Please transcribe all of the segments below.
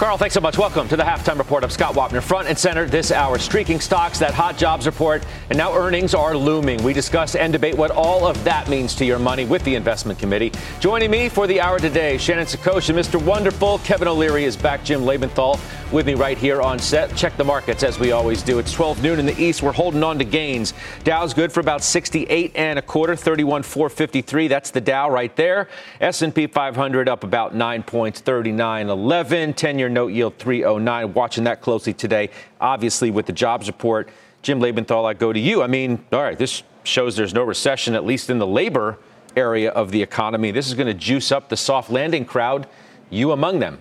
Carl, thanks so much. Welcome to the halftime report. of Scott Wapner, front and center this hour. Streaking stocks, that hot jobs report, and now earnings are looming. We discuss and debate what all of that means to your money with the investment committee. Joining me for the hour today, Shannon Saccocia, Mr. Wonderful. Kevin O'Leary is back. Jim Lebenthal with me right here on set. Check the markets as we always do. It's 12 noon in the east. We're holding on to gains. Dow's good for about 68 and a quarter, 31 453. That's the Dow right there. S&P 500 up about 9 points, 39 11. 10-year note yield 309. Watching that closely today. Obviously with the jobs report, Jim Lebenthal, I go to you. I mean, all right, this shows there's no recession at least in the labor area of the economy. This is going to juice up the soft landing crowd, you among them.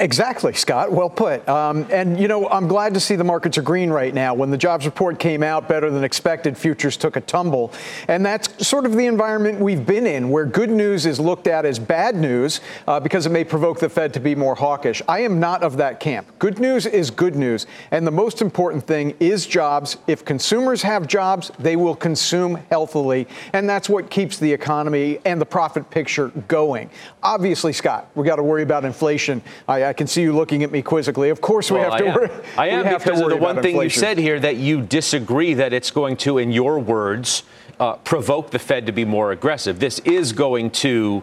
Exactly, Scott. Well put. Um, and, you know, I'm glad to see the markets are green right now. When the jobs report came out better than expected, futures took a tumble. And that's sort of the environment we've been in, where good news is looked at as bad news uh, because it may provoke the Fed to be more hawkish. I am not of that camp. Good news is good news. And the most important thing is jobs. If consumers have jobs, they will consume healthily. And that's what keeps the economy and the profit picture going. Obviously, Scott, we've got to worry about inflation. I I can see you looking at me quizzically. Of course, we well, have to I worry. I am because of the one thing inflation. you said here that you disagree that it's going to, in your words, uh, provoke the Fed to be more aggressive. This is going to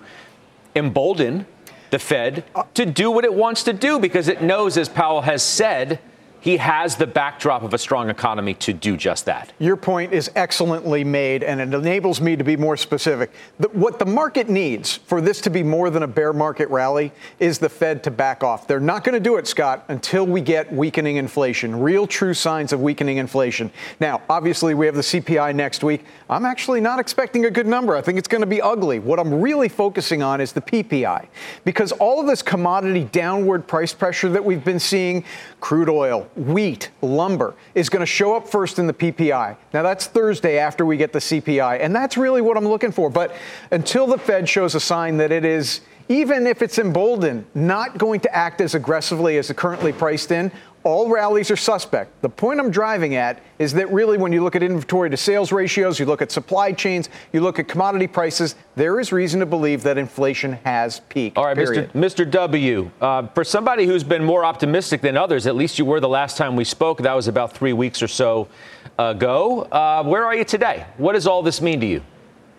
embolden the Fed to do what it wants to do because it knows, as Powell has said, he has the backdrop of a strong economy to do just that. Your point is excellently made, and it enables me to be more specific. The, what the market needs for this to be more than a bear market rally is the Fed to back off. They're not going to do it, Scott, until we get weakening inflation, real true signs of weakening inflation. Now, obviously, we have the CPI next week. I'm actually not expecting a good number. I think it's going to be ugly. What I'm really focusing on is the PPI, because all of this commodity downward price pressure that we've been seeing, crude oil, wheat, lumber is going to show up first in the PPI. Now, that's Thursday after we get the CPI, and that's really what I'm looking for. But until the Fed shows a sign that it is, even if it's emboldened, not going to act as aggressively as it currently priced in, all rallies are suspect. The point I'm driving at is that really, when you look at inventory to sales ratios, you look at supply chains, you look at commodity prices, there is reason to believe that inflation has peaked. All right, Mr. Mr. W. Uh, for somebody who's been more optimistic than others, at least you were the last time we spoke. That was about three weeks or so ago. Uh, where are you today? What does all this mean to you?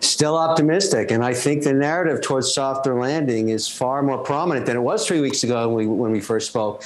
Still optimistic. And I think the narrative towards softer landing is far more prominent than it was three weeks ago when we, when we first spoke.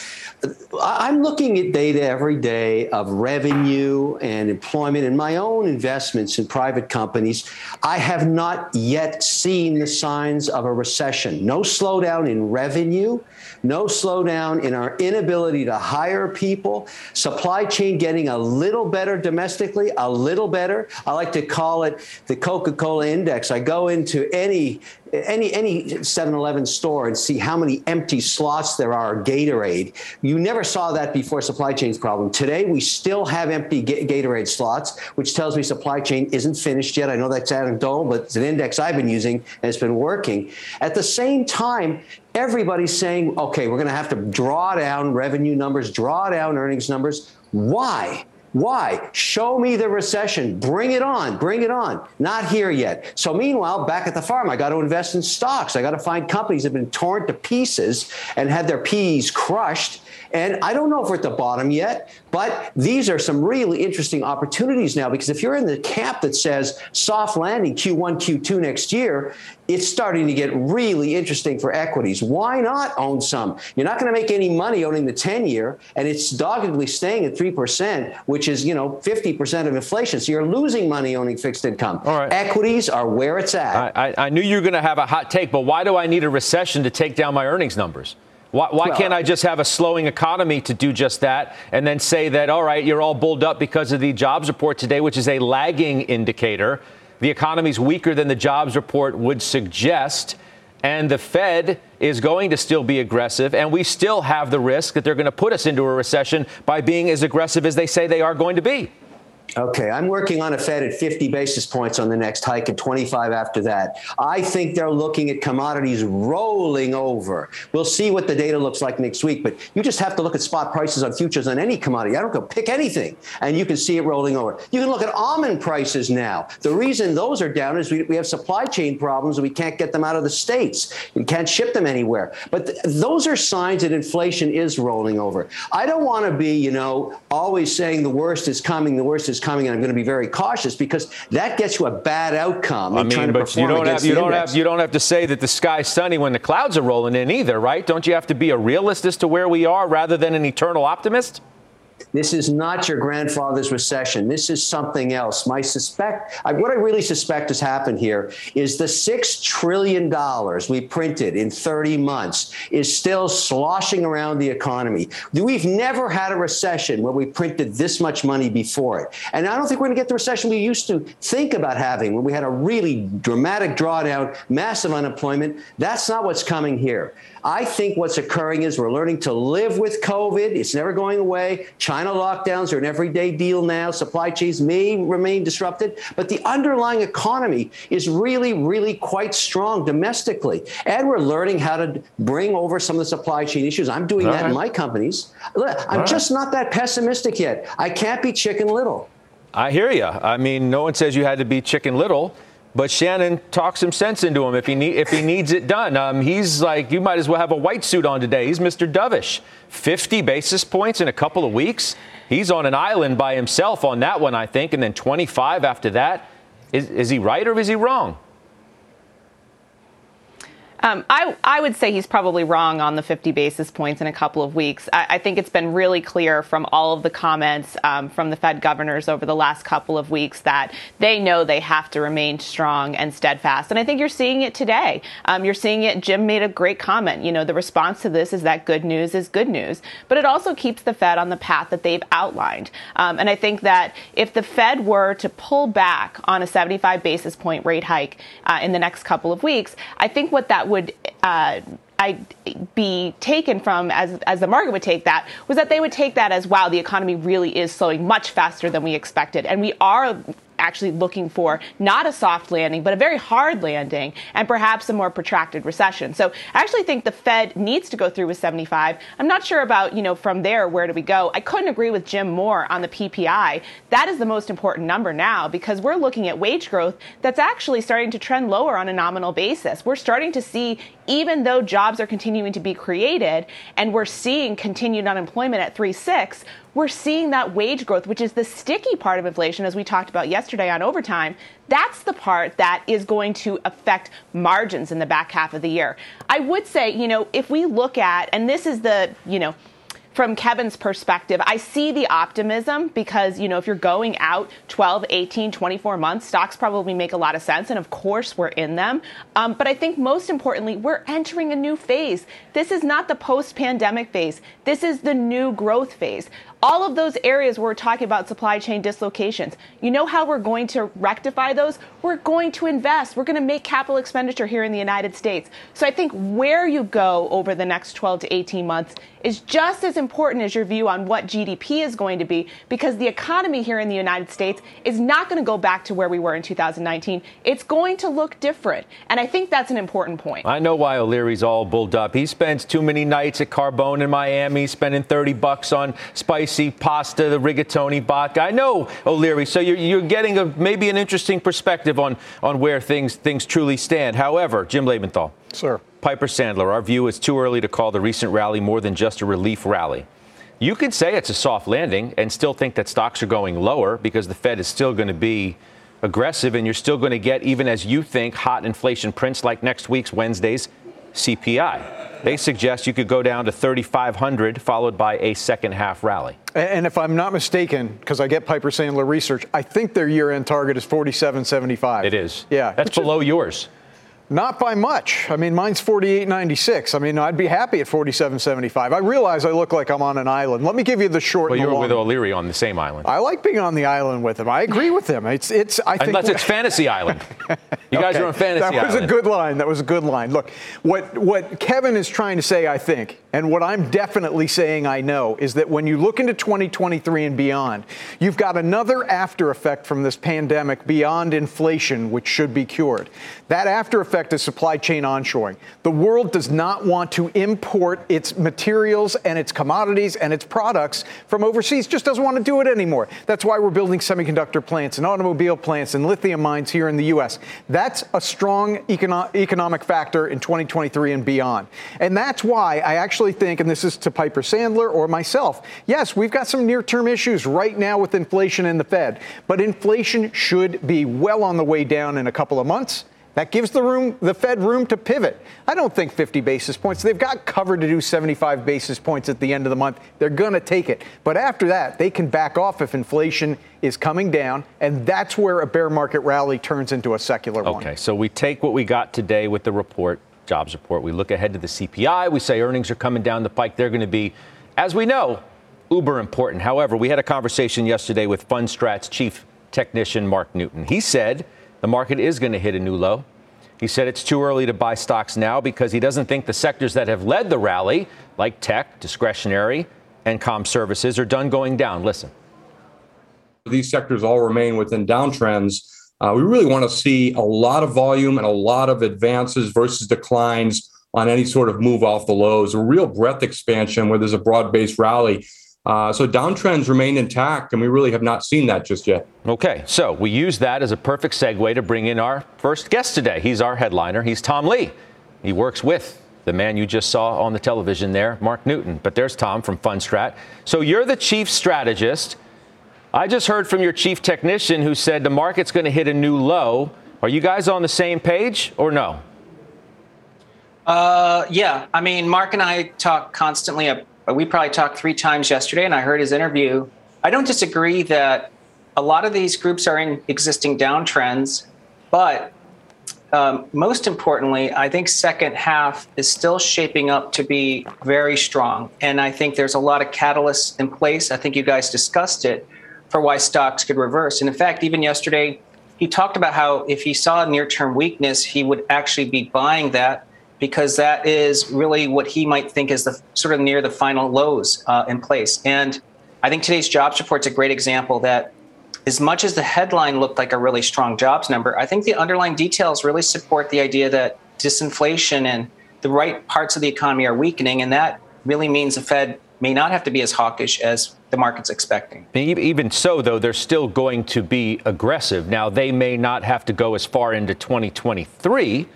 I'm looking at data every day of revenue and employment and my own investments in private companies. I have not yet seen the signs of a recession. No slowdown in revenue no slowdown in our inability to hire people, supply chain getting a little better domestically, a little better. I like to call it the Coca Cola index. I go into any any any 7-Eleven store and see how many empty slots there are Gatorade. You never saw that before supply chain's problem. Today we still have empty Gatorade slots, which tells me supply chain isn't finished yet. I know that's anecdotal, but it's an index I've been using and it's been working. At the same time, everybody's saying, okay, we're going to have to draw down revenue numbers, draw down earnings numbers. Why? Why? Show me the recession. Bring it on. Bring it on. Not here yet. So, meanwhile, back at the farm, I got to invest in stocks. I got to find companies that have been torn to pieces and had their P's crushed and I don't know if we're at the bottom yet, but these are some really interesting opportunities now because if you're in the camp that says soft landing Q1, Q2 next year, it's starting to get really interesting for equities. Why not own some? You're not going to make any money owning the 10 year, and it's doggedly staying at 3%, which is, you know, 50% of inflation. So you're losing money owning fixed income. All right. Equities are where it's at. I, I, I knew you were going to have a hot take, but why do I need a recession to take down my earnings numbers? Why, why well, can't I just have a slowing economy to do just that and then say that, all right, you're all bulled up because of the jobs report today, which is a lagging indicator? The economy's weaker than the jobs report would suggest. And the Fed is going to still be aggressive, and we still have the risk that they're going to put us into a recession by being as aggressive as they say they are going to be. Okay, I'm working on a Fed at 50 basis points on the next hike and 25 after that. I think they're looking at commodities rolling over. We'll see what the data looks like next week, but you just have to look at spot prices on futures on any commodity. I don't go pick anything, and you can see it rolling over. You can look at almond prices now. The reason those are down is we, we have supply chain problems and we can't get them out of the States. We can't ship them anywhere. But th- those are signs that inflation is rolling over. I don't want to be, you know, always saying the worst is coming, the worst is coming, and I'm going to be very cautious because that gets you a bad outcome. I mean, but you don't have you don't index. have you don't have to say that the sky's sunny when the clouds are rolling in either, right? Don't you have to be a realist as to where we are rather than an eternal optimist? This is not your grandfather's recession. This is something else. My suspect, I, what I really suspect has happened here is the six trillion dollars we printed in 30 months is still sloshing around the economy. We've never had a recession where we printed this much money before it, and I don't think we're going to get the recession we used to think about having when we had a really dramatic drawdown, massive unemployment. That's not what's coming here. I think what's occurring is we're learning to live with COVID. It's never going away. China lockdowns are an everyday deal now. Supply chains may remain disrupted, but the underlying economy is really, really quite strong domestically. And we're learning how to bring over some of the supply chain issues. I'm doing All that right. in my companies. I'm All just right. not that pessimistic yet. I can't be chicken little. I hear you. I mean, no one says you had to be chicken little. But Shannon talks some sense into him if he need, if he needs it done. Um, he's like, you might as well have a white suit on today. He's Mr. Dovish. 50 basis points in a couple of weeks. He's on an island by himself on that one, I think, and then 25 after that. Is, is he right or is he wrong? Um, I, I, would say he's probably wrong on the 50 basis points in a couple of weeks. I, I think it's been really clear from all of the comments um, from the Fed governors over the last couple of weeks that they know they have to remain strong and steadfast. And I think you're seeing it today. Um, you're seeing it. Jim made a great comment. You know, the response to this is that good news is good news, but it also keeps the Fed on the path that they've outlined. Um, and I think that if the Fed were to pull back on a 75 basis point rate hike uh, in the next couple of weeks, I think what that would uh, I be taken from as as the market would take that was that they would take that as wow the economy really is slowing much faster than we expected. And we are actually looking for not a soft landing, but a very hard landing and perhaps a more protracted recession. So I actually think the Fed needs to go through with 75. I'm not sure about, you know, from there, where do we go? I couldn't agree with Jim more on the PPI. That is the most important number now because we're looking at wage growth that's actually starting to trend lower on a nominal basis. We're starting to see, even though jobs are continuing to be created and we're seeing continued unemployment at 3.6, we're seeing that wage growth, which is the sticky part of inflation, as we talked about yesterday on overtime. That's the part that is going to affect margins in the back half of the year. I would say, you know, if we look at, and this is the, you know, from Kevin's perspective, I see the optimism because, you know, if you're going out 12, 18, 24 months, stocks probably make a lot of sense. And of course, we're in them. Um, but I think most importantly, we're entering a new phase. This is not the post pandemic phase, this is the new growth phase. All of those areas where we're talking about supply chain dislocations, you know how we're going to rectify those? We're going to invest. We're going to make capital expenditure here in the United States. So I think where you go over the next 12 to 18 months is just as important as your view on what GDP is going to be because the economy here in the United States is not going to go back to where we were in 2019. It's going to look different. And I think that's an important point. I know why O'Leary's all bulled up. He spends too many nights at Carbone in Miami, spending 30 bucks on spicy pasta, the rigatoni vodka. I know, O'Leary. So you're, you're getting a, maybe an interesting perspective on, on where things, things truly stand. However, Jim Lebenthal. Sir. Piper Sandler, our view is too early to call the recent rally more than just a relief rally. You could say it's a soft landing and still think that stocks are going lower because the Fed is still going to be aggressive and you're still going to get, even as you think, hot inflation prints like next week's Wednesday's CPI. They suggest you could go down to 3,500, followed by a second half rally. And if I'm not mistaken, because I get Piper Sandler research, I think their year end target is 47.75. It is. Yeah. That's below is, yours. Not by much. I mean, mine's 48.96. I mean, I'd be happy at 47.75. I realize I look like I'm on an island. Let me give you the short. Well, you were with O'Leary on the same island. I like being on the island with him. I agree with him. It's it's. I think unless it's Fantasy Island. You guys okay. are on Fantasy Island. That was island. a good line. That was a good line. Look, what what Kevin is trying to say, I think, and what I'm definitely saying, I know, is that when you look into 2023 and beyond, you've got another after effect from this pandemic beyond inflation, which should be cured. That after effect is supply chain onshoring. The world does not want to import its materials and its commodities and its products from overseas, just doesn't want to do it anymore. That's why we're building semiconductor plants and automobile plants and lithium mines here in the U.S. That's a strong econo- economic factor in 2023 and beyond. And that's why I actually think, and this is to Piper Sandler or myself, yes, we've got some near term issues right now with inflation and the Fed, but inflation should be well on the way down in a couple of months. That gives the room, the Fed room to pivot. I don't think 50 basis points. They've got cover to do 75 basis points at the end of the month. They're going to take it. But after that, they can back off if inflation is coming down, and that's where a bear market rally turns into a secular okay, one. Okay, so we take what we got today with the report, jobs report. We look ahead to the CPI. We say earnings are coming down the pike. They're going to be, as we know, uber important. However, we had a conversation yesterday with Fundstrat's chief technician Mark Newton. He said the market is going to hit a new low. He said it's too early to buy stocks now because he doesn't think the sectors that have led the rally, like tech, discretionary, and com services, are done going down. Listen. These sectors all remain within downtrends. Uh, we really want to see a lot of volume and a lot of advances versus declines on any sort of move off the lows, a real breadth expansion where there's a broad based rally. Uh, so downtrends remain intact, and we really have not seen that just yet. Okay, so we use that as a perfect segue to bring in our first guest today. He's our headliner. He's Tom Lee. He works with the man you just saw on the television there, Mark Newton. But there's Tom from Fundstrat. So you're the chief strategist. I just heard from your chief technician who said the market's going to hit a new low. Are you guys on the same page or no? Uh, yeah. I mean, Mark and I talk constantly we probably talked three times yesterday, and I heard his interview. I don't disagree that a lot of these groups are in existing downtrends, but um, most importantly, I think second half is still shaping up to be very strong, and I think there's a lot of catalysts in place. I think you guys discussed it for why stocks could reverse, and in fact, even yesterday, he talked about how if he saw near-term weakness, he would actually be buying that because that is really what he might think is the sort of near the final lows uh, in place. And I think today's jobs report is a great example that as much as the headline looked like a really strong jobs number, I think the underlying details really support the idea that disinflation and the right parts of the economy are weakening. And that really means the Fed may not have to be as hawkish as the market's expecting. Even so, though, they're still going to be aggressive. Now, they may not have to go as far into 2023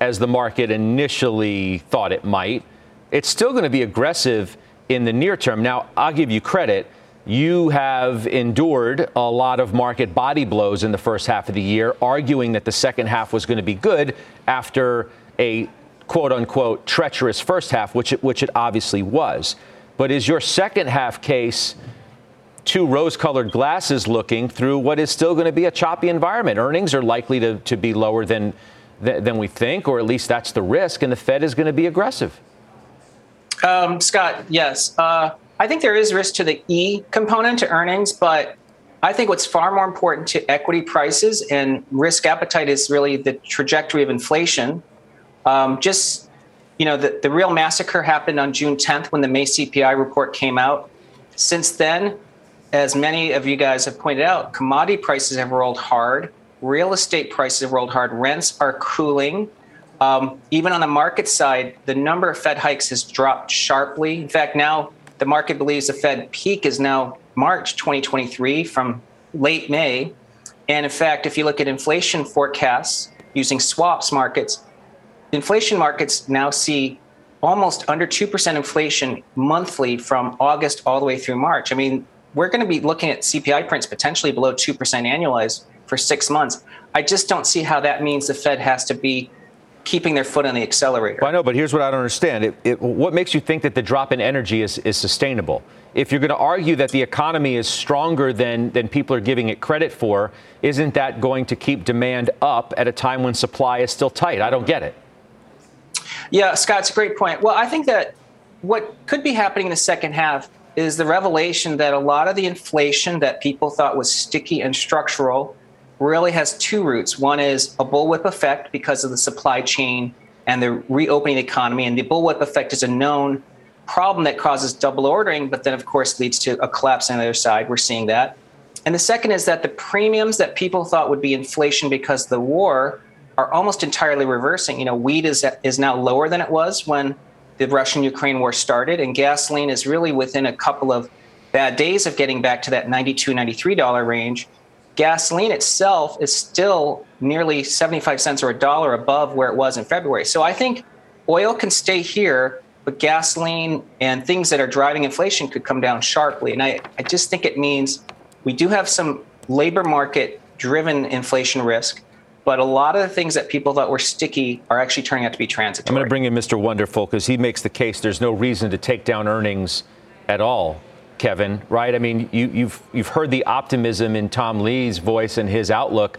as the market initially thought it might. It's still going to be aggressive in the near term. Now, I'll give you credit. You have endured a lot of market body blows in the first half of the year, arguing that the second half was going to be good after a quote unquote treacherous first half, which it, which it obviously was. But is your second half case two rose colored glasses looking through what is still going to be a choppy environment? Earnings are likely to, to be lower than th- than we think, or at least that's the risk, and the Fed is going to be aggressive. Um, Scott, yes. Uh, I think there is risk to the E component to earnings, but I think what's far more important to equity prices and risk appetite is really the trajectory of inflation. Um, just, you know, the, the real massacre happened on June 10th when the May CPI report came out. Since then, as many of you guys have pointed out, commodity prices have rolled hard. Real estate prices have rolled hard. Rents are cooling. Um, even on the market side, the number of Fed hikes has dropped sharply. In fact, now the market believes the Fed peak is now March 2023 from late May. And in fact, if you look at inflation forecasts using swaps markets, inflation markets now see almost under 2% inflation monthly from August all the way through March. I mean, we're going to be looking at CPI prints potentially below 2% annualized for six months. I just don't see how that means the Fed has to be keeping their foot on the accelerator. Well, I know, but here's what I don't understand. It, it, what makes you think that the drop in energy is, is sustainable? If you're going to argue that the economy is stronger than, than people are giving it credit for, isn't that going to keep demand up at a time when supply is still tight? I don't get it. Yeah, Scott, it's a great point. Well, I think that what could be happening in the second half is the revelation that a lot of the inflation that people thought was sticky and structural really has two roots. One is a bullwhip effect because of the supply chain and the reopening economy. And the bullwhip effect is a known problem that causes double ordering, but then, of course, leads to a collapse on the other side. We're seeing that. And the second is that the premiums that people thought would be inflation because of the war are almost entirely reversing. You know, wheat is, is now lower than it was when the Russian Ukraine war started, and gasoline is really within a couple of bad days of getting back to that $92, $93 range gasoline itself is still nearly 75 cents or a dollar above where it was in February. So I think oil can stay here, but gasoline and things that are driving inflation could come down sharply. And I, I just think it means we do have some labor market driven inflation risk. But a lot of the things that people thought were sticky are actually turning out to be transitory. I'm going to bring in Mr. Wonderful because he makes the case there's no reason to take down earnings at all Kevin, right? I mean, you, you've you've heard the optimism in Tom Lee's voice and his outlook.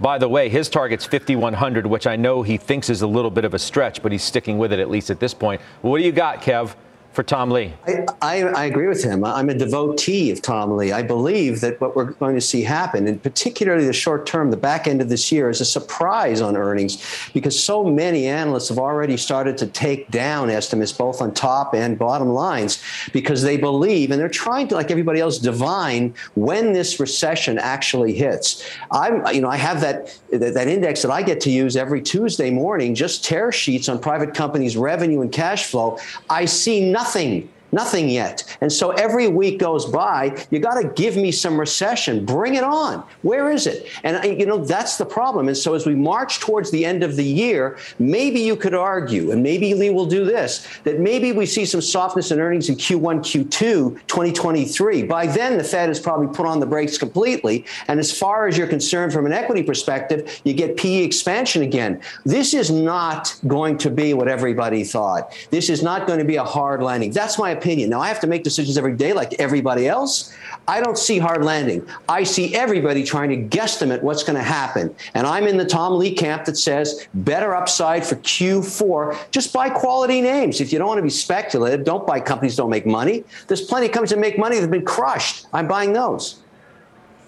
By the way, his target's 5,100, which I know he thinks is a little bit of a stretch, but he's sticking with it at least at this point. What do you got, Kev? For Tom Lee? I, I, I, agree with him. I'm a devotee of Tom Lee. I believe that what we're going to see happen, and particularly the short term, the back end of this year, is a surprise on earnings because so many analysts have already started to take down estimates both on top and bottom lines because they believe and they're trying to, like everybody else, divine when this recession actually hits. I'm, you know, I have that that index that I get to use every Tuesday morning, just tear sheets on private companies' revenue and cash flow. I see nothing nothing Nothing yet. And so every week goes by, you got to give me some recession. Bring it on. Where is it? And, uh, you know, that's the problem. And so as we march towards the end of the year, maybe you could argue, and maybe Lee will do this, that maybe we see some softness in earnings in Q1, Q2, 2023. By then, the Fed has probably put on the brakes completely. And as far as you're concerned from an equity perspective, you get PE expansion again. This is not going to be what everybody thought. This is not going to be a hard landing. That's my opinion. Now, I have to make decisions every day like everybody else. I don't see hard landing. I see everybody trying to guesstimate what's going to happen. And I'm in the Tom Lee camp that says better upside for Q4. Just buy quality names. If you don't want to be speculative, don't buy companies that don't make money. There's plenty of companies that make money that have been crushed. I'm buying those.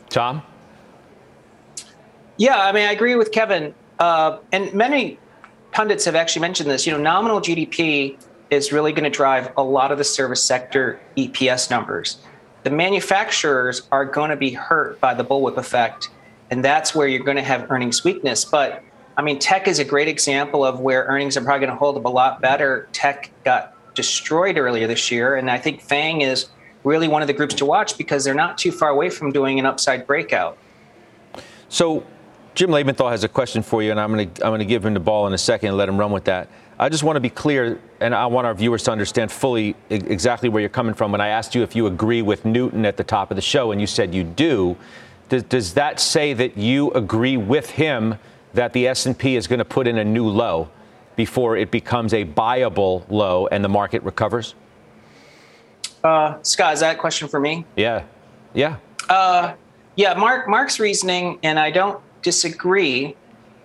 Tom? Yeah, I mean, I agree with Kevin. Uh, and many pundits have actually mentioned this. You know, nominal GDP is really going to drive a lot of the service sector EPS numbers. The manufacturers are going to be hurt by the bullwhip effect, and that's where you're going to have earnings weakness. But I mean, tech is a great example of where earnings are probably going to hold up a lot better. Tech got destroyed earlier this year, and I think FANG is really one of the groups to watch because they're not too far away from doing an upside breakout. So, Jim Lebenthal has a question for you, and I'm going to I'm going to give him the ball in a second and let him run with that. I just want to be clear, and I want our viewers to understand fully exactly where you're coming from. When I asked you if you agree with Newton at the top of the show, and you said you do, does, does that say that you agree with him that the S&P is going to put in a new low before it becomes a buyable low and the market recovers? Uh, Scott, is that a question for me? Yeah, yeah. Uh, yeah, Mark. Mark's reasoning, and I don't disagree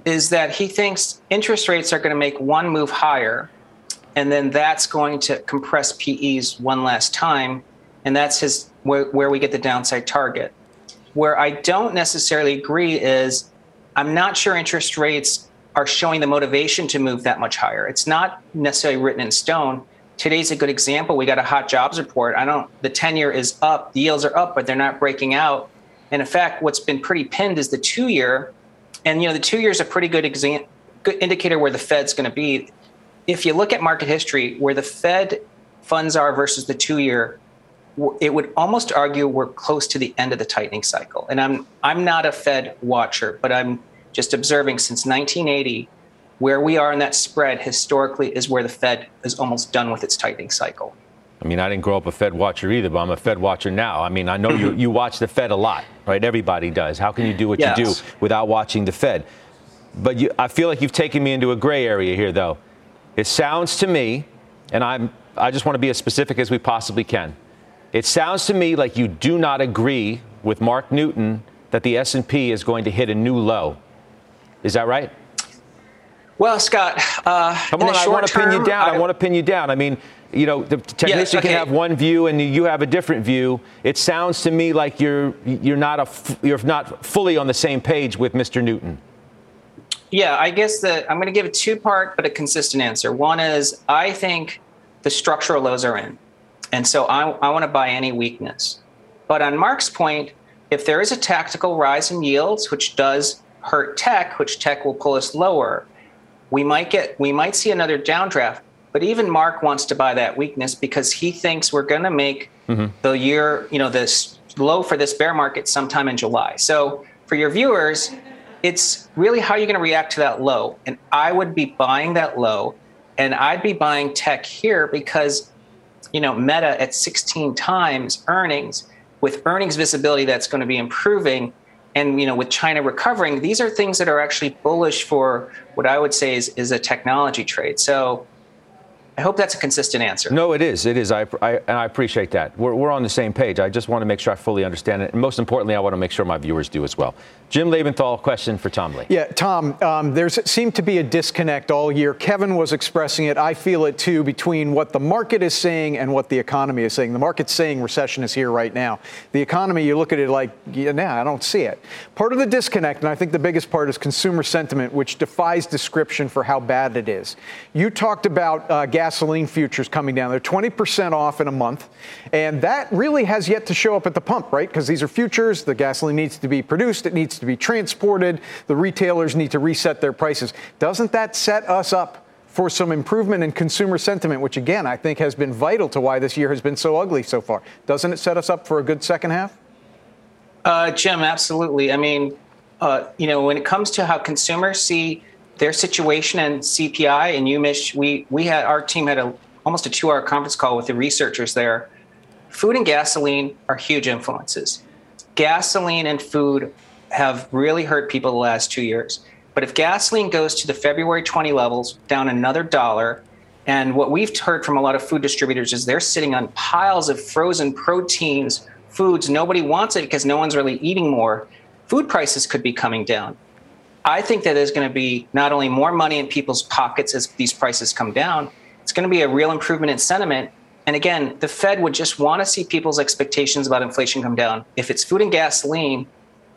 is that he thinks interest rates are going to make one move higher, and then that's going to compress PEs one last time, and that's his where, where we get the downside target. Where I don't necessarily agree is I'm not sure interest rates are showing the motivation to move that much higher. It's not necessarily written in stone. Today's a good example. We got a hot jobs report. I don't the 10 year is up, the yields are up, but they're not breaking out. And in fact, what's been pretty pinned is the two year and you know, the two years a pretty good exam, good indicator where the Fed's going to be. If you look at market history, where the Fed funds are versus the two-year, it would almost argue we're close to the end of the tightening cycle. And I'm I'm not a Fed watcher, but I'm just observing since 1980 where we are in that spread historically is where the Fed is almost done with its tightening cycle. I mean, I didn't grow up a Fed watcher either, but I'm a Fed watcher now. I mean, I know you, you watch the Fed a lot, right? Everybody does. How can you do what yes. you do without watching the Fed? but you, I feel like you've taken me into a gray area here, though. It sounds to me, and I'm, I just want to be as specific as we possibly can. It sounds to me like you do not agree with Mark Newton that the S&P is going to hit a new low. Is that right? Well, Scott, uh, come on, I want to pin you down. I, I, want to pin you down. I mean, you know, the technician okay. can have one view and you have a different view. It sounds to me like you're you're not a you're not fully on the same page with Mr. Newton. Yeah, I guess that I'm going to give a two part but a consistent answer. One is I think the structural lows are in, and so I, I want to buy any weakness. But on Mark's point, if there is a tactical rise in yields, which does hurt tech, which tech will pull us lower, we might get we might see another downdraft but even Mark wants to buy that weakness because he thinks we're going to make mm-hmm. the year, you know, this low for this bear market sometime in July. So for your viewers, it's really how you're going to react to that low. And I would be buying that low and I'd be buying tech here because, you know, Meta at 16 times earnings with earnings visibility that's going to be improving and you know with china recovering these are things that are actually bullish for what i would say is, is a technology trade so I hope that's a consistent answer. No, it is. It is. I, I, and I appreciate that. We're, we're on the same page. I just want to make sure I fully understand it. And most importantly, I want to make sure my viewers do as well. Jim Lebenthal, question for Tom Lee. Yeah, Tom, um, there seemed to be a disconnect all year. Kevin was expressing it. I feel it too between what the market is saying and what the economy is saying. The market's saying recession is here right now. The economy, you look at it like, yeah, nah, I don't see it. Part of the disconnect, and I think the biggest part, is consumer sentiment, which defies description for how bad it is. You talked about uh, gasoline futures coming down. They're 20% off in a month. And that really has yet to show up at the pump, right? Because these are futures. The gasoline needs to be produced, it needs to be transported. The retailers need to reset their prices. Doesn't that set us up? For some improvement in consumer sentiment, which again I think has been vital to why this year has been so ugly so far. Doesn't it set us up for a good second half? Uh, Jim, absolutely. I mean, uh, you know, when it comes to how consumers see their situation and CPI and UMich, we we had our team had a almost a two-hour conference call with the researchers there. Food and gasoline are huge influences. Gasoline and food have really hurt people the last two years. But if gasoline goes to the February 20 levels, down another dollar, and what we've heard from a lot of food distributors is they're sitting on piles of frozen proteins, foods. Nobody wants it because no one's really eating more. Food prices could be coming down. I think that there's going to be not only more money in people's pockets as these prices come down, it's going to be a real improvement in sentiment. And again, the Fed would just want to see people's expectations about inflation come down. If it's food and gasoline,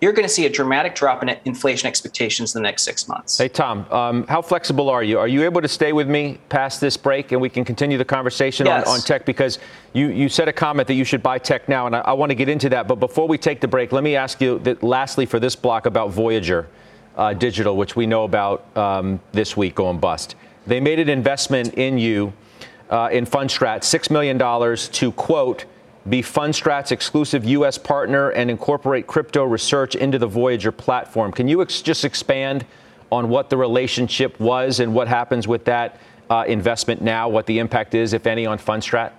you're going to see a dramatic drop in inflation expectations in the next six months. Hey, Tom, um, how flexible are you? Are you able to stay with me past this break and we can continue the conversation yes. on, on, tech? Because you, you said a comment that you should buy tech now, and I, I want to get into that. But before we take the break, let me ask you that lastly for this block about Voyager uh, Digital, which we know about um, this week going bust. They made an investment in you uh, in Fundstrat, $6 million to quote, be Fundstrat's exclusive U.S. partner and incorporate crypto research into the Voyager platform. Can you ex- just expand on what the relationship was and what happens with that uh, investment now, what the impact is, if any, on Fundstrat?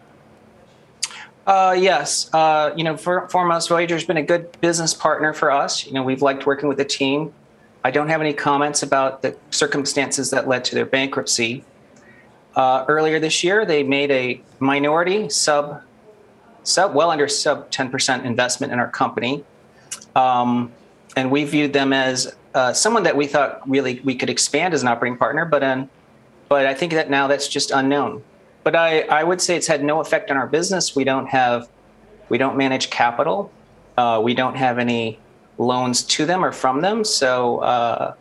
Uh, yes. Uh, you know, for, foremost, Voyager's been a good business partner for us. You know, we've liked working with the team. I don't have any comments about the circumstances that led to their bankruptcy. Uh, earlier this year, they made a minority sub sub well under sub 10% investment in our company. Um, and we viewed them as uh, someone that we thought really we could expand as an operating partner, but um, but I think that now that's just unknown. But I, I would say it's had no effect on our business. We don't have we don't manage capital. Uh, we don't have any loans to them or from them. So uh,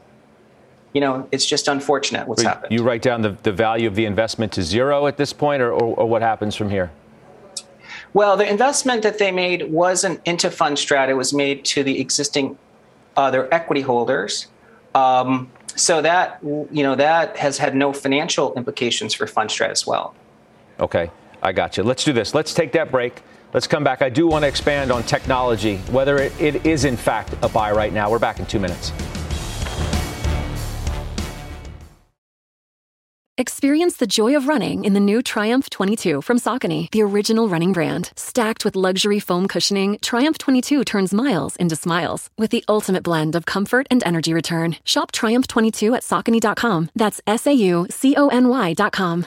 you know, it's just unfortunate what's happened. You write down the, the value of the investment to zero at this point, or, or, or what happens from here? Well, the investment that they made wasn't into Fundstrat. It was made to the existing other equity holders. Um, so that you know that has had no financial implications for Fundstrat as well. Okay, I got you. Let's do this. Let's take that break. Let's come back. I do want to expand on technology, whether it, it is in fact a buy right now. We're back in two minutes. Experience the joy of running in the new Triumph 22 from Saucony, the original running brand. Stacked with luxury foam cushioning, Triumph 22 turns miles into smiles with the ultimate blend of comfort and energy return. Shop Triumph 22 at Saucony.com. That's S A U C O N Y.com.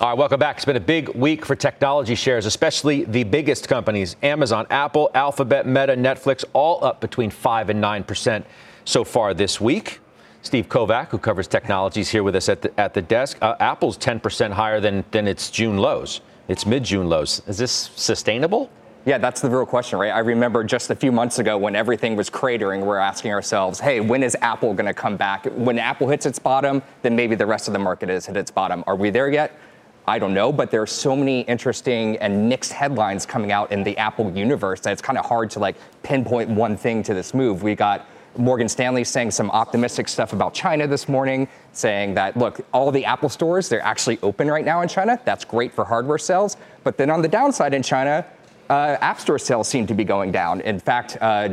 All right, welcome back. It's been a big week for technology shares, especially the biggest companies Amazon, Apple, Alphabet, Meta, Netflix, all up between 5 and 9% so far this week. Steve Kovach, who covers technologies, here with us at the, at the desk. Uh, Apple's 10% higher than, than its June lows, its mid June lows. Is this sustainable? Yeah, that's the real question, right? I remember just a few months ago when everything was cratering, we're asking ourselves, hey, when is Apple going to come back? When Apple hits its bottom, then maybe the rest of the market has hit its bottom. Are we there yet? I don't know, but there are so many interesting and mixed headlines coming out in the Apple universe that it's kind of hard to like pinpoint one thing to this move. We got Morgan Stanley saying some optimistic stuff about China this morning, saying that, look, all the Apple stores, they're actually open right now in China. That's great for hardware sales. But then on the downside in China, uh, App Store sales seem to be going down. In fact, uh,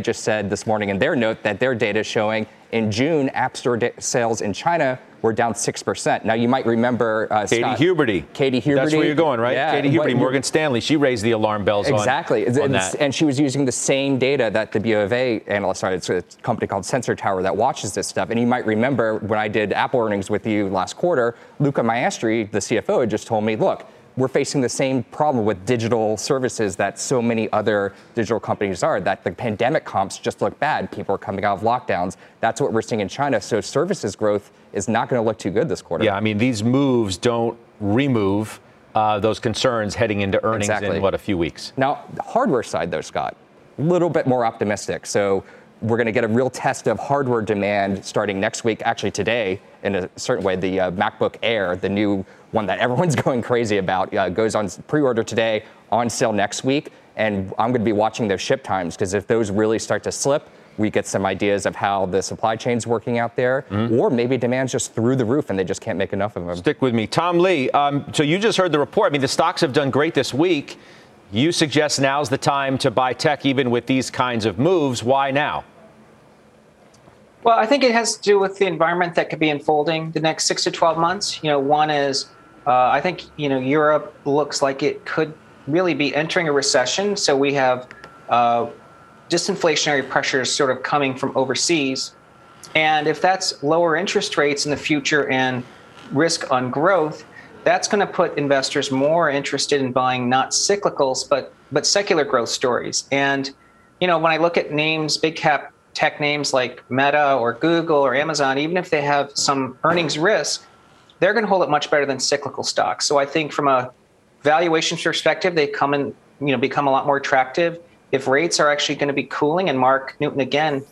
just said this morning in their note that their data is showing in June, App Store da- sales in China we're down 6%. Now, you might remember uh, Katie Scott, Huberty. Katie Huberty. That's where you're going, right? Yeah. Katie Huberty, Morgan Stanley. She raised the alarm bells exactly. On, on. And she was using the same data that the BofA analyst, sorry, it's a company called Sensor Tower that watches this stuff. And you might remember when I did Apple earnings with you last quarter, Luca Maestri, the CFO, had just told me, look, we're facing the same problem with digital services that so many other digital companies are, that the pandemic comps just look bad. People are coming out of lockdowns. That's what we're seeing in China. So services growth is not going to look too good this quarter. Yeah, I mean, these moves don't remove uh, those concerns heading into earnings exactly. in, what, a few weeks? Now, the hardware side, though, Scott, a little bit more optimistic. So we're going to get a real test of hardware demand starting next week, actually today, in a certain way. The uh, MacBook Air, the new one that everyone's going crazy about, uh, goes on pre-order today, on sale next week, and I'm going to be watching those ship times because if those really start to slip, we get some ideas of how the supply chain's working out there, mm-hmm. or maybe demand's just through the roof and they just can't make enough of them. Stick with me, Tom Lee. Um, so you just heard the report. I mean, the stocks have done great this week. You suggest now's the time to buy tech, even with these kinds of moves. Why now? Well, I think it has to do with the environment that could be unfolding the next six to 12 months. You know, one is uh, I think, you know, Europe looks like it could really be entering a recession. So we have uh, disinflationary pressures sort of coming from overseas. And if that's lower interest rates in the future and risk on growth, that's going to put investors more interested in buying not cyclicals, but but secular growth stories. And you know, when I look at names, big cap tech names like Meta or Google or Amazon, even if they have some earnings risk, they're going to hold it much better than cyclical stocks. So I think from a valuation perspective, they come and you know become a lot more attractive. If rates are actually going to be cooling, and Mark Newton again,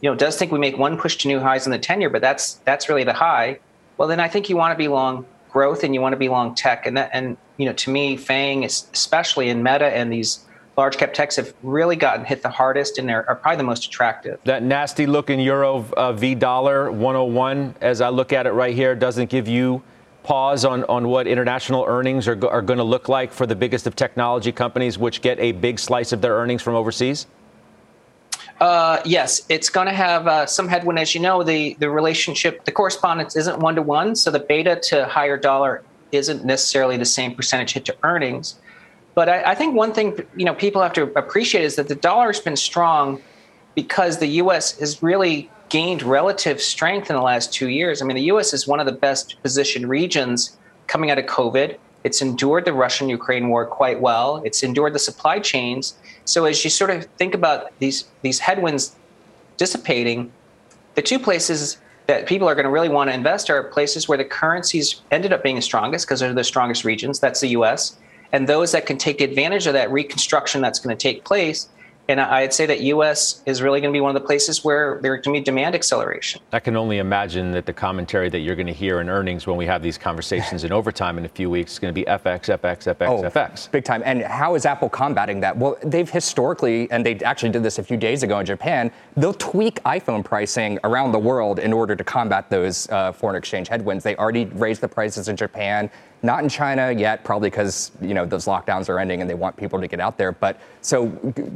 you know, does think we make one push to new highs in the 10 year, but that's that's really the high. Well, then I think you want to be long growth and you want to be long tech, and that and you know, to me, Fang, is especially in Meta and these large cap techs have really gotten hit the hardest and they're, are probably the most attractive. That nasty looking euro uh, v dollar 101, as I look at it right here, doesn't give you pause on, on what international earnings are, are going to look like for the biggest of technology companies, which get a big slice of their earnings from overseas? Uh, yes, it's going to have uh, some headwind. As you know, the, the relationship, the correspondence isn't one to one. So the beta to higher dollar isn't necessarily the same percentage hit to earnings. But I, I, think one thing you know people have to appreciate is that the dollar's been strong because the U.S. has really gained relative strength in the last two years. I mean, the U.S. is one of the best positioned regions coming out of COVID. It's endured the Russian-Ukraine war quite well. It's endured the supply chains. So as you sort of think about these these headwinds dissipating, the two places that people are going to really want to invest are places where the currencies ended up being the strongest because they're the strongest regions. That's the US. And those that can take advantage of that reconstruction that's going to take place and I'd say that U.S. is really going to be one of the places where there's going to be demand acceleration. I can only imagine that the commentary that you're going to hear in earnings when we have these conversations in overtime in a few weeks is going to be FX, FX, FX, oh, FX. Big time. And how is Apple combating that? Well, they've historically, and they actually did this a few days ago in Japan, they'll tweak iPhone pricing around the world in order to combat those uh, foreign exchange headwinds. They already raised the prices in Japan. Not in China yet, probably because you know those lockdowns are ending and they want people to get out there. But so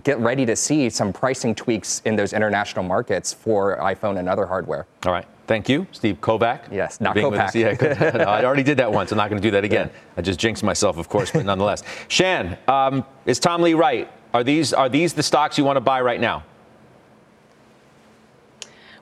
get ready to see some pricing tweaks in those international markets for iPhone and other hardware. All right. Thank you, Steve Kovach. Yes, not Kovac. Yeah, no, I already did that once. I'm not going to do that again. I just jinxed myself, of course, but nonetheless. Shan, um, is Tom Lee right? Are these are these the stocks you want to buy right now?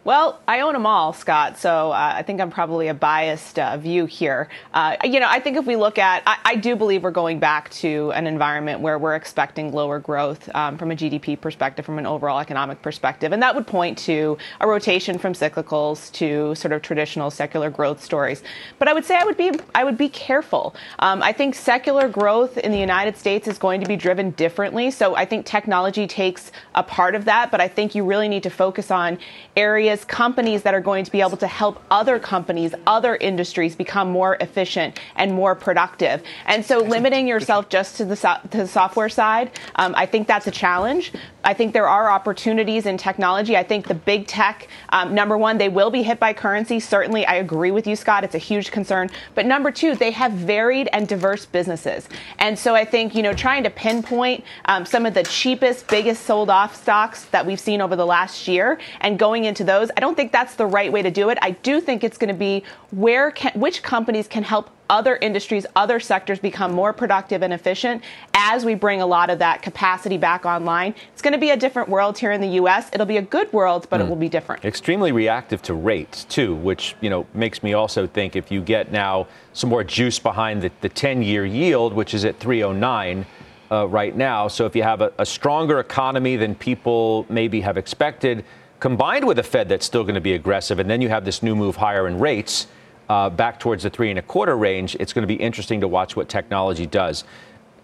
Well, I own them all, Scott. So uh, I think I'm probably a biased uh, view here. Uh, you know, I think if we look at, I, I, do believe we're going back to an environment where we're expecting lower growth um, from a GDP perspective, from an overall economic perspective, and that would point to a rotation from cyclicals to sort of traditional secular growth stories. But I would say I would be I would be careful. Um, I think secular growth in the United States is going to be driven differently. So I think technology takes a part of that, but I think you really need to focus on areas areas, companies that are going to be able to help other companies, other industries become more efficient and more productive. And so limiting yourself just to the, so- to the software side, um, I think that's a challenge. I think there are opportunities in technology. I think the big tech, um, number one, they will be hit by currency. Certainly, I agree with you, Scott. It's a huge concern. But number two, they have varied and diverse businesses. And so I think, you know, trying to pinpoint um, some of the cheapest, biggest sold off stocks that we've seen over the last year and going into those, I don't think that's the right way to do it. I do think it's going to be where can, which companies can help other industries, other sectors become more productive and efficient as we bring a lot of that capacity back online. It's going to be a different world here in the U.S. It'll be a good world, but mm. it hmm. will be different. Extremely reactive to rates, too, which, you know, makes me also think if you get now some more juice behind the, the 10 year yield, which is at 309. Uh, right now. So if you have a, a stronger economy than people maybe have expected, combined with a Fed that's still going to be aggressive, and then you have this new move higher in rates, uh, back towards the three and a quarter range, it's going to be interesting to watch what technology does.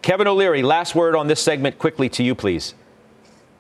Kevin O'Leary, last word on this segment quickly to you, please.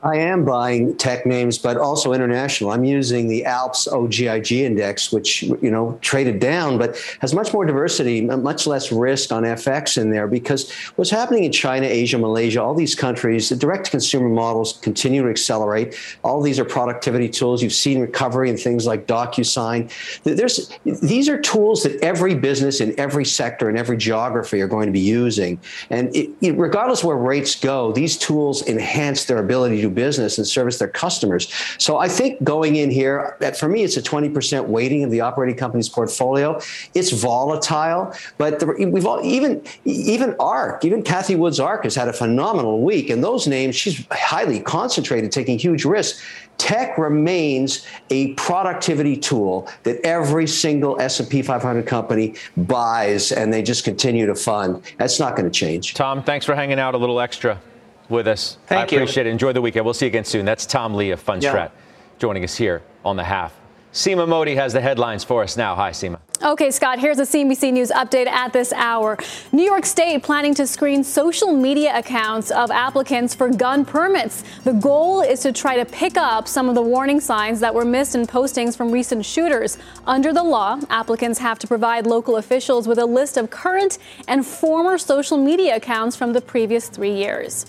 I am buying tech names, but also international. I'm using the Alps OGIG index, which you know traded down, but has much more diversity, much less risk on FX in there. Because what's happening in China, Asia, Malaysia, all these countries, the direct-to-consumer models continue to accelerate. All these are productivity tools. You've seen recovery in things like DocuSign. There's these are tools that every business in every sector in every geography are going to be using, and it, regardless where rates go, these tools enhance their ability to business and service their customers. So I think going in here, for me, it's a 20% weighting of the operating company's portfolio. It's volatile, but the, we've all, even even ARK, even Cathie Wood's ARK has had a phenomenal week, and those names she's highly concentrated, taking huge risks. Tech remains a productivity tool that every single S&P 500 company buys, and they just continue to fund. That's not going to change. Tom, thanks for hanging out a little extra with us. Thank I you. appreciate it. Enjoy the weekend. We'll see you again soon. That's Tom Lee of Fundstrat yeah. joining us here on the half. Seema Modi has the headlines for us now. Hi, Seema. Okay, Scott, here's a CNBC News update at this hour. New York State planning to screen social media accounts of applicants for gun permits. The goal is to try to pick up some of the warning signs that were missed in postings from recent shooters. Under the law, applicants have to provide local officials with a list of current and former social media accounts from the previous three years.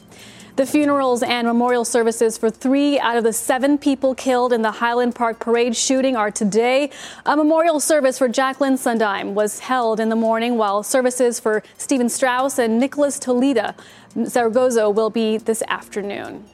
The funerals and memorial services for three out of the seven people killed in the Highland Park parade shooting are today. A memorial service for Jacqueline Sundheim was held in the morning, while services for Stephen Strauss and Nicholas Toledo Zaragoza will be this afternoon.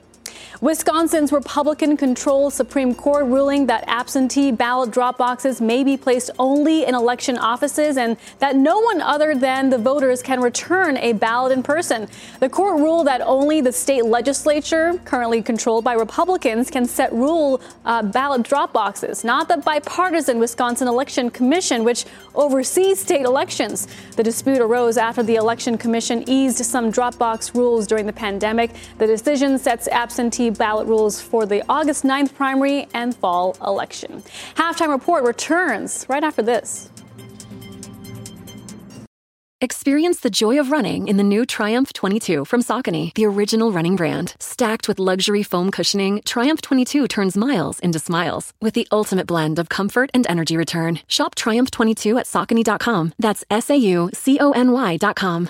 Wisconsin's Republican controlled Supreme Court ruling that absentee ballot drop boxes may be placed only in election offices and that no one other than the voters can return a ballot in person. The court ruled that only the state legislature, currently controlled by Republicans, can set rule uh, ballot drop boxes, not the bipartisan Wisconsin Election Commission, which oversees state elections. The dispute arose after the Election Commission eased some drop box rules during the pandemic. The decision sets absentee ballot rules for the August 9th primary and fall election. Halftime report returns right after this. Experience the joy of running in the new Triumph 22 from Saucony, the original running brand. Stacked with luxury foam cushioning, Triumph 22 turns miles into smiles with the ultimate blend of comfort and energy return. Shop Triumph 22 at Saucony.com. That's S A U C O N Y.com.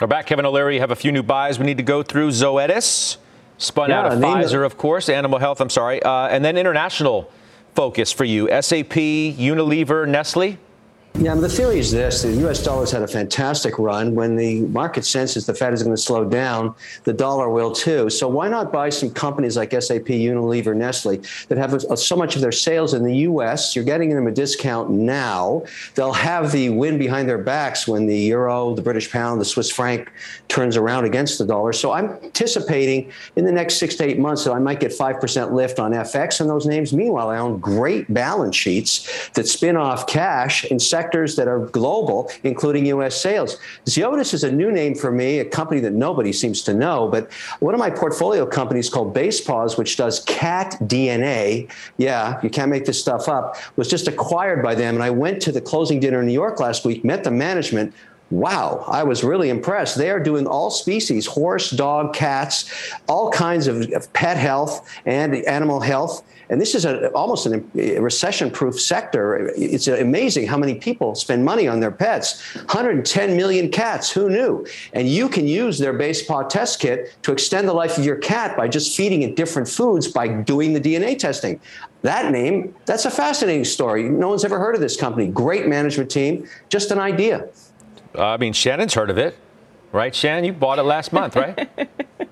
We're back. Kevin O'Leary, you have a few new buys we need to go through. Zoetis, spun yeah, out of Pfizer, of course, Animal Health, I'm sorry. Uh, and then international focus for you SAP, Unilever, Nestle. Yeah, the theory is this the US dollar's had a fantastic run. When the market senses the Fed is going to slow down, the dollar will too. So why not buy some companies like SAP, Unilever, Nestle that have a, so much of their sales in the US? You're getting them a discount now. They'll have the wind behind their backs when the euro, the British pound, the Swiss franc turns around against the dollar. So I'm anticipating in the next six to eight months that I might get 5% lift on FX on those names. Meanwhile, I own great balance sheets that spin off cash in sectors sectors that are global, including U.S. sales. Zoetis is a new name for me, a company that nobody seems to know. But one of my portfolio companies called Basepaws, which does cat DNA, yeah, you can't make this stuff up, was just acquired by them. And I went to the closing dinner in New York last week, met the management, Wow, I was really impressed. They are doing all species horse, dog, cats, all kinds of, of pet health and animal health. And this is a, almost an, a recession proof sector. It's amazing how many people spend money on their pets 110 million cats. Who knew? And you can use their base paw test kit to extend the life of your cat by just feeding it different foods by doing the DNA testing. That name, that's a fascinating story. No one's ever heard of this company. Great management team, just an idea. Uh, I mean, Shannon's heard of it, right? Shannon, you bought it last month, right?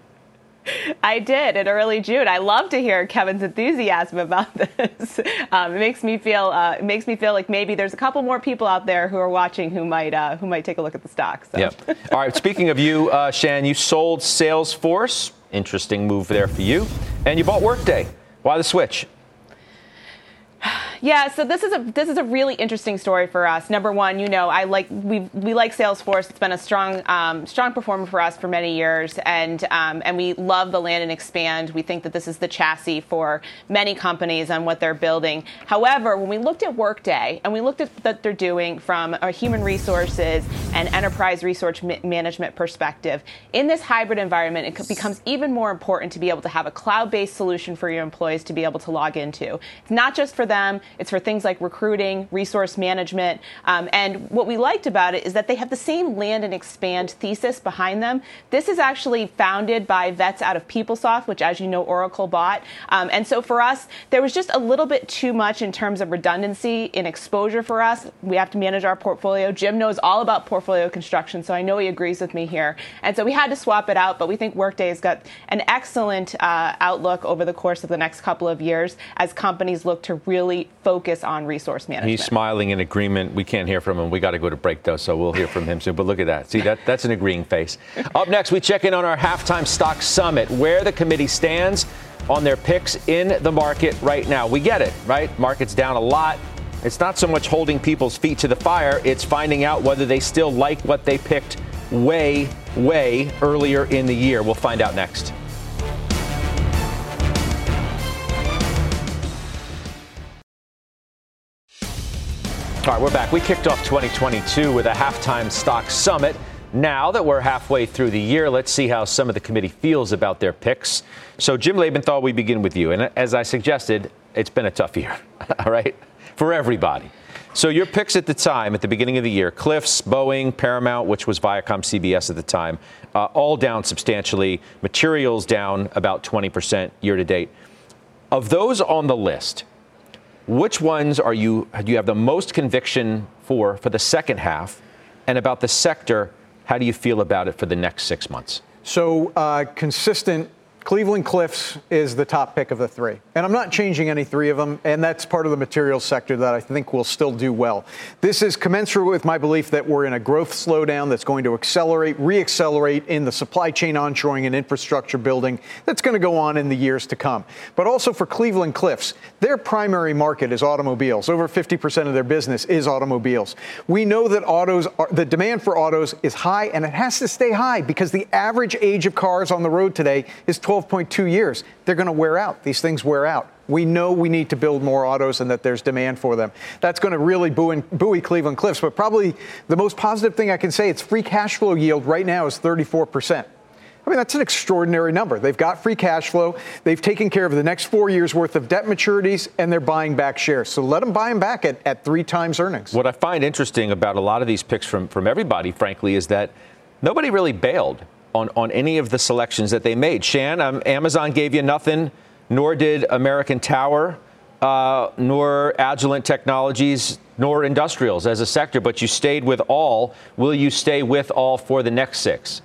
I did in early June. I love to hear Kevin's enthusiasm about this. Um, it makes me feel uh, it makes me feel like maybe there's a couple more people out there who are watching who might uh, who might take a look at the stock. So. Yep. All right. Speaking of you, uh, Shan, you sold Salesforce. Interesting move there for you, and you bought Workday. Why the switch? Yeah, so this is a this is a really interesting story for us. Number one, you know, I like we we like Salesforce. It's been a strong um, strong performer for us for many years, and um, and we love the land and expand. We think that this is the chassis for many companies and what they're building. However, when we looked at Workday and we looked at what they're doing from a human resources and enterprise resource management perspective, in this hybrid environment, it becomes even more important to be able to have a cloud-based solution for your employees to be able to log into. It's not just for them it's for things like recruiting, resource management. Um, and what we liked about it is that they have the same land and expand thesis behind them. This is actually founded by vets out of PeopleSoft, which, as you know, Oracle bought. Um, and so for us, there was just a little bit too much in terms of redundancy in exposure for us. We have to manage our portfolio. Jim knows all about portfolio construction, so I know he agrees with me here. And so we had to swap it out, but we think Workday has got an excellent uh, outlook over the course of the next couple of years as companies look to really focus on resource management. He's smiling in agreement. We can't hear from him. We got to go to break though, so we'll hear from him soon. But look at that. See that that's an agreeing face. Up next, we check in on our halftime stock summit, where the committee stands on their picks in the market right now. We get it, right? Market's down a lot. It's not so much holding people's feet to the fire, it's finding out whether they still like what they picked way, way earlier in the year. We'll find out next. All right, we're back. We kicked off 2022 with a halftime stock summit. Now that we're halfway through the year, let's see how some of the committee feels about their picks. So, Jim Lebenthal, we begin with you. And as I suggested, it's been a tough year, all right, for everybody. So, your picks at the time, at the beginning of the year, Cliffs, Boeing, Paramount, which was Viacom CBS at the time, uh, all down substantially. Materials down about 20% year to date Of those on the list, which ones are you do you have the most conviction for for the second half, and about the sector? How do you feel about it for the next six months? So uh, consistent Cleveland Cliffs is the top pick of the three. And I'm not changing any three of them, and that's part of the materials sector that I think will still do well. This is commensurate with my belief that we're in a growth slowdown that's going to accelerate, reaccelerate in the supply chain onshoring and infrastructure building that's going to go on in the years to come. But also for Cleveland Cliffs, their primary market is automobiles. Over 50% of their business is automobiles. We know that autos are, the demand for autos is high and it has to stay high because the average age of cars on the road today is 12 12.2 years. They're going to wear out. These things wear out. We know we need to build more autos and that there's demand for them. That's going to really buoy, buoy Cleveland Cliffs. But probably the most positive thing I can say, its free cash flow yield right now is 34%. I mean, that's an extraordinary number. They've got free cash flow. They've taken care of the next four years worth of debt maturities, and they're buying back shares. So let them buy them back at, at three times earnings. What I find interesting about a lot of these picks from, from everybody, frankly, is that nobody really bailed on, on any of the selections that they made. Shan, um, Amazon gave you nothing, nor did American Tower, uh, nor Agilent Technologies, nor industrials as a sector, but you stayed with all. Will you stay with all for the next six?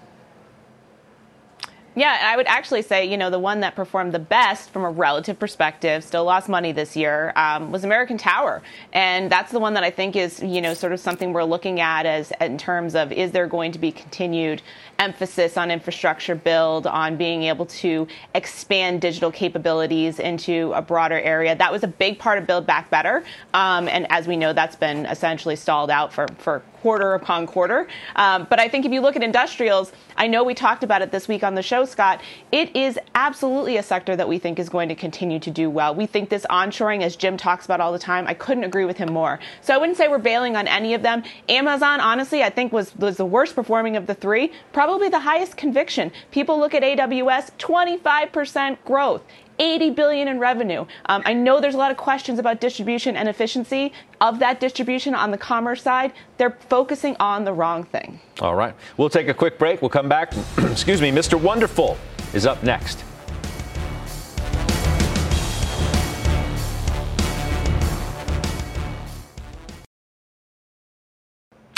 Yeah, I would actually say, you know, the one that performed the best from a relative perspective, still lost money this year, um, was American Tower. And that's the one that I think is, you know, sort of something we're looking at as in terms of is there going to be continued emphasis on infrastructure build, on being able to expand digital capabilities into a broader area. That was a big part of Build Back Better. Um, and as we know, that's been essentially stalled out for, for quarter upon quarter. Um, but I think if you look at industrials, I know we talked about it this week on the show, Scott. It is absolutely a sector that we think is going to continue to do well. We think this onshoring, as Jim talks about all the time, I couldn't agree with him more. So I wouldn't say we're bailing on any of them. Amazon, honestly, I think was was the worst performing of the three. Probably the highest conviction. People look at AWS, 25% growth. 80 billion in revenue. Um, I know there's a lot of questions about distribution and efficiency of that distribution on the commerce side. They're focusing on the wrong thing. All right. We'll take a quick break. We'll come back. Excuse me. Mr. Wonderful is up next.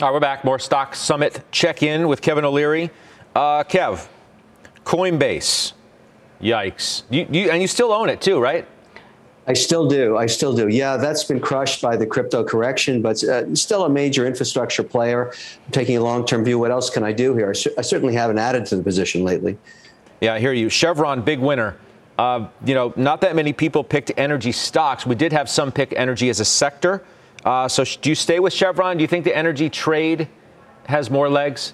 All right, we're back. More Stock Summit check in with Kevin O'Leary. Uh, Kev, Coinbase Yikes. You, you, and you still own it too, right? I still do. I still do. Yeah, that's been crushed by the crypto correction, but uh, still a major infrastructure player. I'm taking a long term view. What else can I do here? I, I, certainly haven't added to the position lately. Yeah, I hear you. Chevron, big winner. Uh, you know, not that many people picked energy stocks. We did have some pick energy as a sector. Uh, so, do you stay with Chevron? Do you think the energy trade has more legs?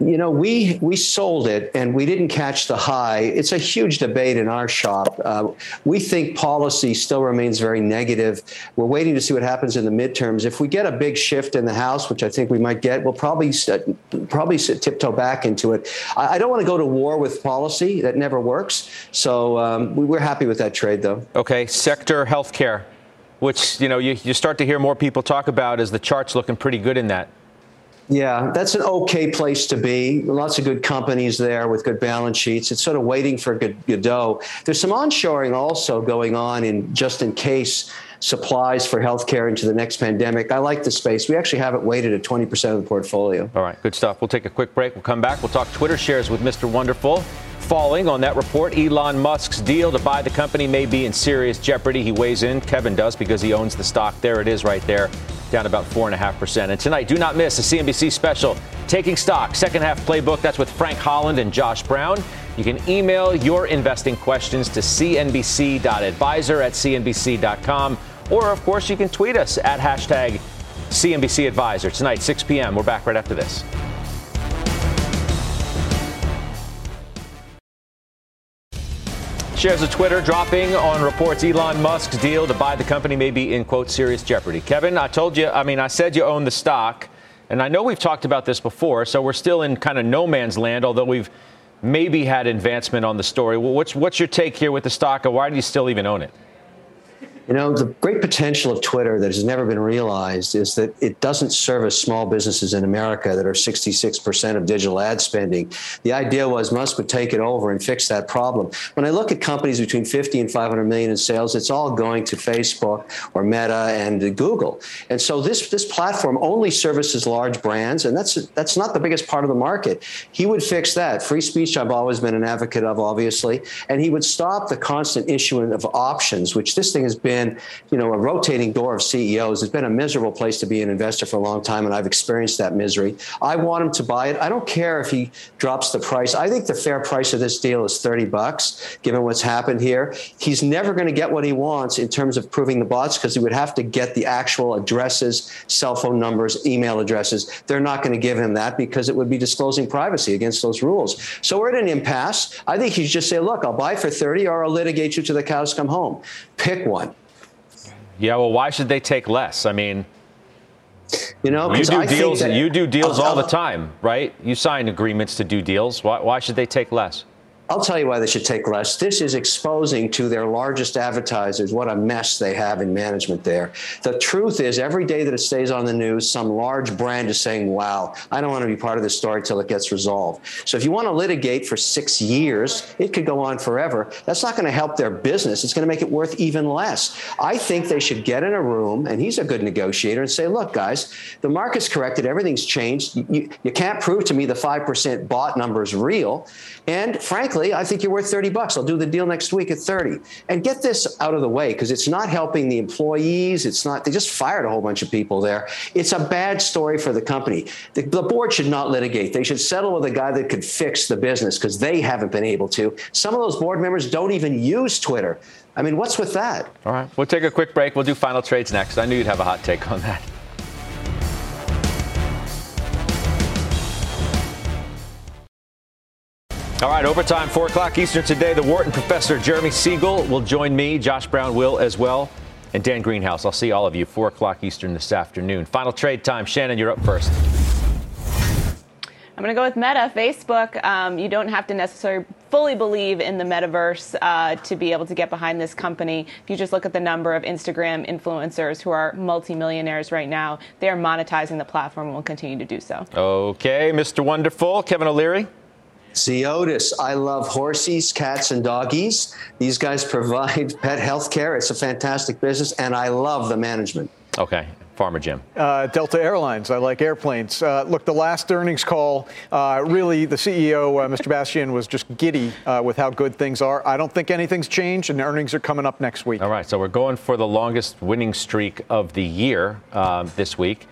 You know, we we sold it and we didn't catch the high. It's a huge debate in our shop. Uh, we think policy still remains very negative. We're waiting to see what happens in the midterms. If we get a big shift in the House, which I think we might get, we'll probably probably tiptoe back into it. I, I, don't want to go to war with policy. That never works. So um, we, we're happy with that trade, though. Okay, sector healthcare, which you know you, you start to hear more people talk about as the charts looking pretty good in that. Yeah, that's an okay place to be. Lots of good companies there with good balance sheets. It's sort of waiting for Godot. There's some onshoring also going on in just in case supplies for healthcare into the next pandemic. I like the space. We actually have it weighted at 20% of the portfolio. All right, good stuff. We'll take a quick break. We'll come back. We'll talk Twitter shares with Mr. Wonderful. Falling on that report, Elon Musk's deal to buy the company may be in serious jeopardy. He weighs in. Kevin does because he owns the stock. There it is right there down about 4.5%. And tonight, do not miss a CNBC special, Taking Stock, second half playbook. That's with Frank Holland and Josh Brown. You can email your investing questions to cnbc.advisor at cnbc.com. Or, of course, you can tweet us at hashtag CNBC Advisor. Tonight, 6 p.m. We're back right after this. Shares of Twitter dropping on reports Elon Musk's deal to buy the company may be in quote serious jeopardy. Kevin, I told you, I mean, I said you own the stock, and I know we've talked about this before, so we're still in kind of no man's land, although we've maybe had advancement on the story. Well, what's what's your take here with the stock, and why do you still even own it? You know, the great potential of Twitter that has never been realized is that it doesn't service small businesses in America that are 66% of digital ad spending. The idea was Musk would take it over and fix that problem. When I look at companies between 50 and 500 million in sales, it's all going to Facebook or Meta and Google. And so this this platform only services large brands, and that's that's not the biggest part of the market. He would fix that. Free speech, I've always been an advocate of, obviously, and he would stop the constant issuing of options, which this thing has been been, you know, a rotating door of CEOs. It's been a miserable place to be an investor for a long time, and I've experienced that misery. I want him to buy it. I don't care if he drops the price. I think the fair price of this deal is 30 bucks, given what's happened here. He's never going to get what he wants in terms of proving the bots because he would have to get the actual addresses, cell phone numbers, email addresses. They're not going to give him that because it would be disclosing privacy against those rules. So we're at an impasse. I think he should just say, look, I'll buy for 30 or I'll litigate you to the cows come home. Pick one. Yeah, well, why should they take less? I mean, you know, you do I deals. That, you do deals all the time, right? You sign agreements to do deals. Why, why should they take less? I'll tell you why they should take less. This is exposing to their largest advertisers what a mess they have in management there. The truth is, every day that it stays on the news, some large brand is saying, wow, I don't want to be part of this story till it gets resolved. So if you want to litigate for six years, it could go on forever. That's not going to help their business. It's going to make it worth even less. I think they should get in a room, and he's a good negotiator, and say, look, guys, the market's corrected. Everything's changed. You, you can't prove to me the 5% bot number is real. And frankly, I think you're worth 30 bucks. I'll do the deal next week at 30. And get this out of the way because it's not helping the employees. It's not, they just fired a whole bunch of people there. It's a bad story for the company. The, the board should not litigate. They should settle with a guy that could fix the business because they haven't been able to. Some of those board members don't even use Twitter. I mean, what's with that? All right. We'll take a quick break. We'll do final trades next. I knew you'd have a hot take on that. All right, overtime, 4 o'clock Eastern today. The Wharton professor Jeremy Siegel will join me. Josh Brown will as well. And Dan Greenhouse. I'll see all of you 4 o'clock Eastern this afternoon. Final trade time. Shannon, you're up first. I'm going to go with Meta, Facebook. Um, you don't have to necessarily fully believe in the metaverse uh, to be able to get behind this company. If you just look at the number of Instagram influencers who are multimillionaires right now, they are monetizing the platform and will continue to do so. Okay, Mr. Wonderful, Kevin O'Leary. Zoetis. I love horses, cats, and doggies. These guys provide pet health care. It's a fantastic business, and I love the management. Okay. Farmer Jim. Uh, Delta Airlines. I like airplanes. Uh, look, the last earnings call, uh, really, the CEO, uh, Mr. Bastian, was just giddy uh, with how good things are. I don't think anything's changed, and earnings are coming up next week. All right, so we're going for the longest winning streak of the year um, this week.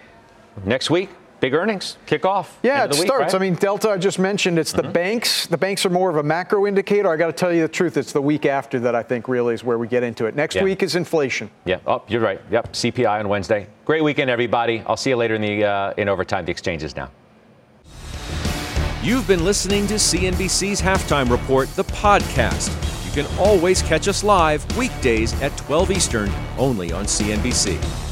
Next week, big earnings kick off. Yeah, it week, starts. right? I mean, Delta, I just mentioned it's Mm-hmm. the banks. The banks are more of a macro indicator. I got to tell you the truth. It's the week after that I think really is where we get into it. Next Yeah. week is inflation. Yeah. Oh, you're right. Yep. CPI on Wednesday. Great weekend, everybody. I'll see you later in the uh, in overtime. The exchanges now. You've been listening to CNBC's Halftime Report, the podcast. You can always catch us live weekdays at 12 Eastern, only on CNBC.